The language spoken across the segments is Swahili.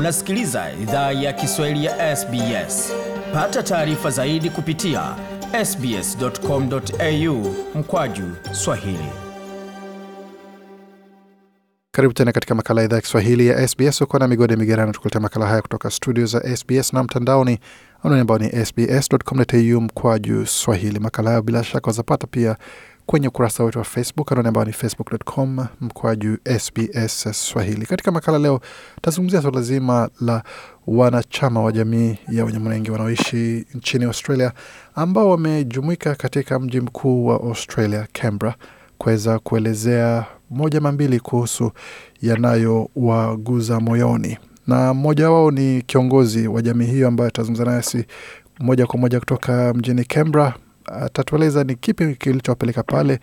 Unasikiliza idhaa ya Kiswahili ya SBS. Pata taarifa zaidi kupitia sbs.com.au mkwaju swahili. Karibu tena katika makala ya idhaa ya Kiswahili ya SBS. Uko na migode migerano, tukuletea makala haya kutoka studio za SBS na mtandaoni anwani ambao ni sbs.com.au mkwaju swahili. Makala hayo bila shaka wazapata pia kwenye ukurasa wetu wa Facebook anwani ambao ni facebook.com mkoaju SBS Swahili. Katika makala leo tazungumzia suala zima la wanachama wa jamii ya Wanyamulenge wanaoishi nchini Australia ambao wamejumuika katika mji mkuu wa Australia, Canberra, kuweza kuelezea moja mambili kuhusu yanayowaguza moyoni, na mmoja wao ni kiongozi wa jamii hiyo ambayo atazungumza nasi moja kwa moja kutoka mjini Canberra. Atatueleza ni kipi kilichowapeleka pale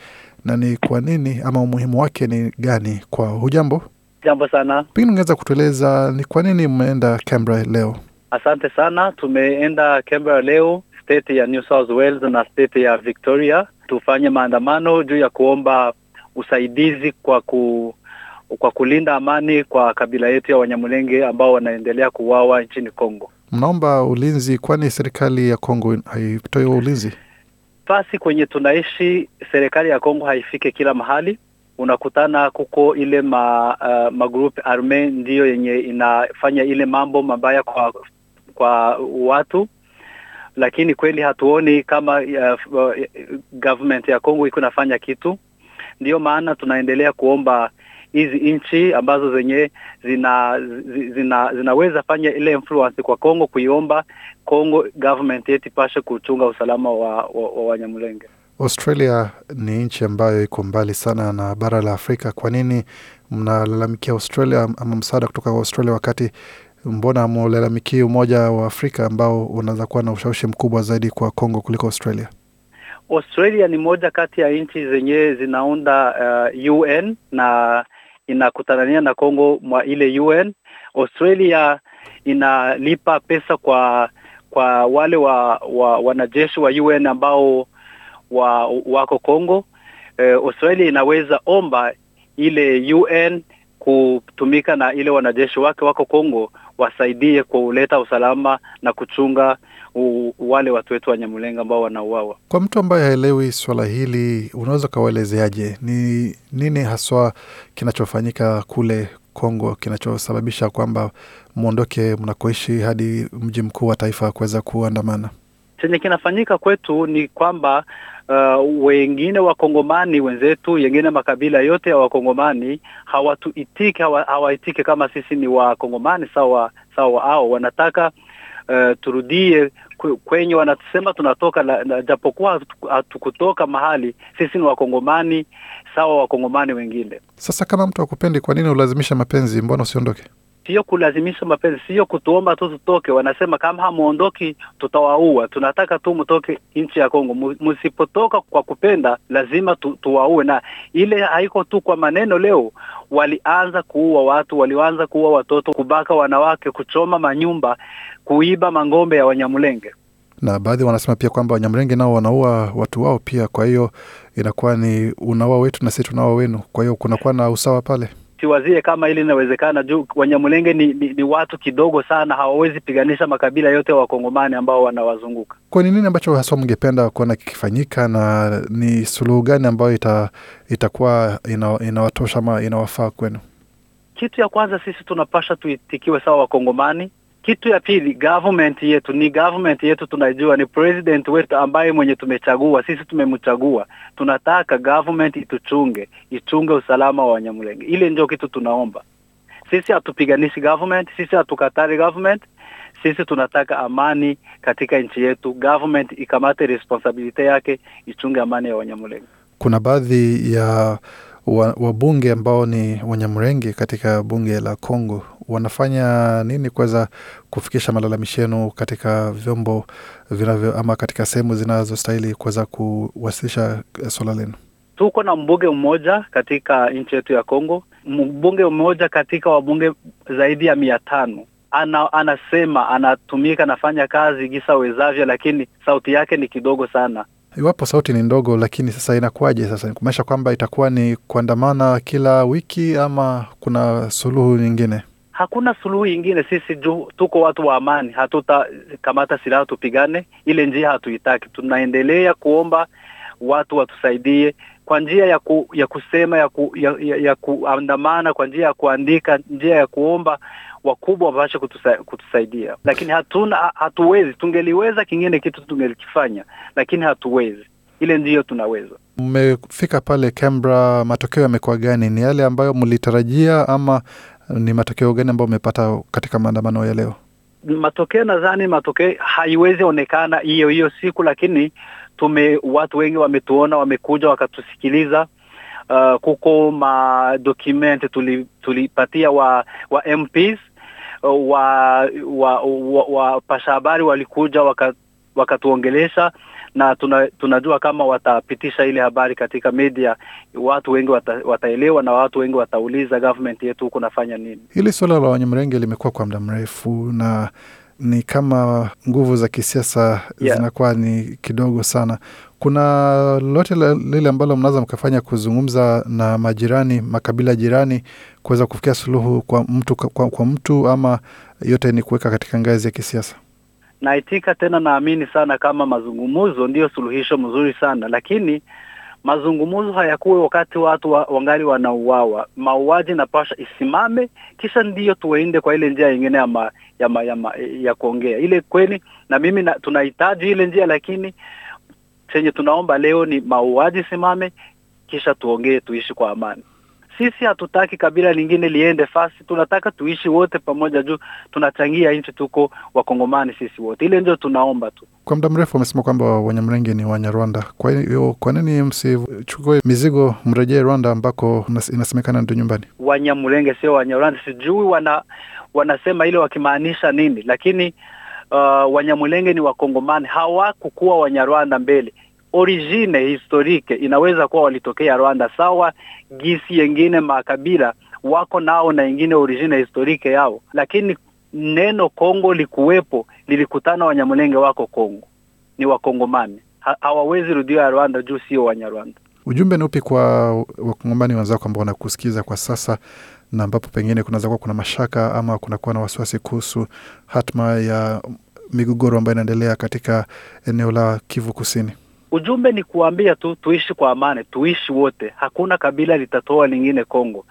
na ni kwa nini ama umuhimu wake ni gani kwa hujambo. Jambo sana. Pengine ungeweza kutueleza ni kwa nini mmeenda Canberra leo? Asante sana. Tumeenda Canberra leo, state ya New South Wales na state ya Victoria, tufanye maandamano juu ya kuomba usaidizi kwa ku kwa kulinda amani kwa kabila yetu ya Wanyamulenge ambao wanaendelea kuuawa nchini Kongo. Mnaomba ulinzi, kwani serikali ya Kongo haitoi ulinzi? Basi kwenye tunaishi, serikali ya Kongo haifike kila mahali. Unakutana kuko ile ma uh, magroup arme ndiyo yenye inafanya ile mambo mabaya kwa kwa watu, lakini kweli hatuoni kama uh, uh, government ya Kongo iko nafanya kitu. Ndiyo maana tunaendelea kuomba hizi nchi ambazo zenye zina, zina zinaweza fanya ile influence kwa Kongo, kuiomba Kongo government yetu ipashe kuchunga usalama wa, wa, wa Wanyamulenge. Australia ni nchi ambayo iko mbali sana na bara la Afrika. Kwa nini mnalalamikia Australia ama msaada kutoka Australia wakati mbona mulalamikia Umoja wa Afrika ambao unaweza kuwa na ushawishi mkubwa zaidi kwa Kongo kuliko Australia? Australia ni moja kati ya nchi zenye zinaunda uh, UN na inakutanania na Kongo mwa ile UN. Australia inalipa pesa kwa kwa wale wa, wa wanajeshi wa UN ambao wa wako Kongo. Eh, Australia inaweza omba ile UN kutumika na ile wanajeshi wake wako Kongo wasaidie kuleta usalama na kuchunga u, wale watu wetu wa Nyamulenga ambao wanauawa. Kwa mtu ambaye haelewi swala hili, unaweza ukawaelezeaje ni nini haswa kinachofanyika kule Kongo kinachosababisha kwamba mwondoke mnakoishi hadi mji mkuu wa taifa kuweza kuandamana? Chenye kinafanyika kwetu ni kwamba uh, wengine wakongomani wenzetu, yengine makabila yote ya wakongomani hawatuitike, hawaitike kama sisi ni wakongomani sawa sawa, ao wanataka uh, turudie kwenye wanatusema tunatoka la, na, japokuwa hatukutoka mahali, sisi ni wakongomani sawa wakongomani wengine. Sasa kama mtu akupendi, kwa nini ulazimisha mapenzi? Mbona usiondoke? Sio kulazimisha mapenzi, sio kutuomba tu tutoke. Wanasema kama hamuondoki tutawaua. Tunataka tu mtoke nchi ya Kongo. Msipotoka kwa kupenda, lazima tu, tuwaue. Na ile haiko tu kwa maneno. Leo walianza kuua watu, walianza kuua watoto, kubaka wanawake, kuchoma manyumba, kuiba mang'ombe ya Wanyamulenge na baadhi wanasema pia kwamba Wanyamulenge nao wanaua watu wao pia. Kwa hiyo inakuwa ni unaua wetu na sisi tunaua wenu, kwa hiyo kunakuwa na usawa pale. Siwazie kama ili inawezekana juu Wanyamulenge ni, ni, ni watu kidogo sana, hawawezi piganisha makabila yote ya Wakongomani ambao wanawazunguka. Kwa ni nini ambacho haswa mngependa kuona kikifanyika, na ni suluhu gani ambayo ita, itakuwa ina, inawatosha ama inawafaa kwenu? Kitu ya kwanza sisi tunapasha tuitikiwe sawa Wakongomani. Kitu ya pili, government yetu ni government yetu, tunajua ni president wetu ambaye mwenye tumechagua sisi, tumemchagua. Tunataka government ituchunge, ichunge usalama wa Wanyamulenge. Ile ndio kitu tunaomba sisi. Hatupiganishi government, sisi hatukatari government, sisi tunataka amani katika nchi yetu. Government ikamate responsibility yake, ichunge amani ya Wanyamulenge. Kuna baadhi ya wabunge ambao ni Wanyamrengi katika bunge la Kongo wanafanya nini kuweza kufikisha malalamishi yenu katika vyombo vinavyo ama katika sehemu zinazostahili kuweza kuwasilisha swala lenu? Tuko na mbunge mmoja katika nchi yetu ya Kongo, mbunge mmoja katika wabunge zaidi ya mia tano. Ana, anasema anatumika, anafanya kazi gisa wezavyo, lakini sauti yake ni kidogo sana. Iwapo sauti ni ndogo, lakini sasa inakuwaje? Sasa kumaanisha kwamba itakuwa ni kuandamana kila wiki ama kuna suluhu nyingine? Hakuna suluhu ingine. Sisi juu tuko watu wa amani, hatutakamata silaha tupigane. Ile njia hatuitaki. Tunaendelea kuomba watu watusaidie kwa njia ya, ku, ya kusema ya, ku, ya, ya, ya kuandamana, kwa njia ya kuandika, njia ya kuomba wakubwa wapashe kutusa, kutusaidia, lakini hatuna hatuwezi. Tungeliweza kingine kitu tungelikifanya, lakini hatuwezi. Ile ndiyo tunaweza. Mmefika pale Canberra, matokeo yamekuwa gani? Ni yale ambayo mlitarajia ama ni matokeo gani ambayo umepata katika maandamano ya leo? Matokeo nadhani matokeo haiwezi onekana hiyo hiyo siku, lakini tume watu wengi wametuona, wamekuja wakatusikiliza. Uh, kuko madocument tuli, tulipatia wa wa MPs uh, wa wa, wa, wa habari walikuja wakatuongelesha waka na tuna, tunajua kama watapitisha ile habari katika media, watu wengi wata, wataelewa na watu wengi watauliza government yetu huko nafanya nini. Hili suala la Wanyamrenge limekuwa kwa muda mrefu na ni kama nguvu za kisiasa Yeah. zinakuwa ni kidogo sana. Kuna lolote lile ambalo mnaweza mkafanya kuzungumza na majirani, makabila jirani, kuweza kufikia suluhu kwa mtu kwa, kwa mtu, ama yote ni kuweka katika ngazi ya kisiasa? Naitika tena, naamini sana kama mazungumzo ndiyo suluhisho mzuri sana, lakini mazungumzo hayakuwe wakati watu wa, wangali wanauawa. Mauaji napasha isimame, kisha ndiyo tuende kwa ile njia nyingine ya, ma, ya, ma, ya, ma, ya kuongea ile kweli, na mimi na, tunahitaji ile njia, lakini chenye tunaomba leo ni mauaji simame, kisha tuongee, tuishi kwa amani. Sisi hatutaki kabila lingine liende fasi, tunataka tuishi wote pamoja, juu tunachangia nchi, tuko wakongomani sisi wote. Ile ndio tunaomba tu. Kwa muda mrefu wamesema kwamba Wanyamrenge ni Wanyarwanda. Kwa hiyo kwa nini msichukue mizigo mrejee Rwanda ambako inasemekana ndio nyumbani? Wanyamrenge sio Wanyarwanda, sijui wana wanasema ile wakimaanisha nini, lakini uh, Wanyamulenge ni Wakongomani, hawakukuwa Wanyarwanda mbele. Origine historike inaweza kuwa walitokea Rwanda, sawa gisi yengine makabila wako nao na ingine origine historike yao, lakini neno Kongo likuwepo, lilikutana Wanyamulenge wako Kongo, ni Wakongomani, hawawezi rudia ya Rwanda juu sio Wanyarwanda. Ujumbe ni upi kwa wakongomani wenzako ambao wanakusikiza kwa sasa na ambapo pengine kunaweza kuwa kuna mashaka ama kunakuwa na wasiwasi kuhusu hatma ya migogoro ambayo inaendelea katika eneo la Kivu Kusini? Ujumbe ni kuambia tu tuishi kwa amani, tuishi wote, hakuna kabila litatoa lingine Kongo,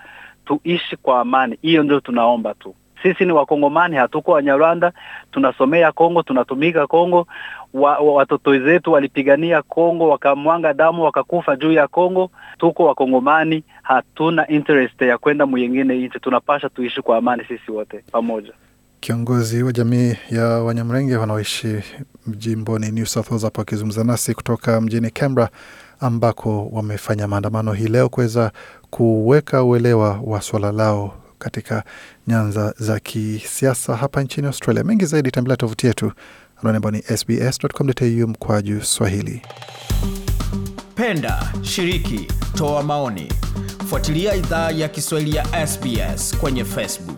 tuishi kwa amani. Hiyo ndio tunaomba tu. Sisi ni Wakongomani, hatuko Wanyarwanda. Tunasomea Kongo, tunatumika Kongo. Wa, wa, watoto zetu walipigania Kongo, wakamwanga damu, wakakufa juu ya Kongo. Tuko Wakongomani, hatuna interest ya kwenda mwingine nchi. Tunapasha tuishi kwa amani sisi wote pamoja. Kiongozi wa jamii ya Wanyamrenge wanaoishi jimboni New South Wales hapo akizungumza nasi kutoka mjini Canberra ambako wamefanya maandamano hii leo kuweza kuweka uelewa wa swala lao katika nyanza za kisiasa hapa nchini Australia. Mengi zaidi tembelea tovuti yetu anwani ambao ni sbs.com.au mkwaju Swahili. Penda, shiriki, toa maoni. Fuatilia idhaa ya Kiswahili ya SBS kwenye Facebook.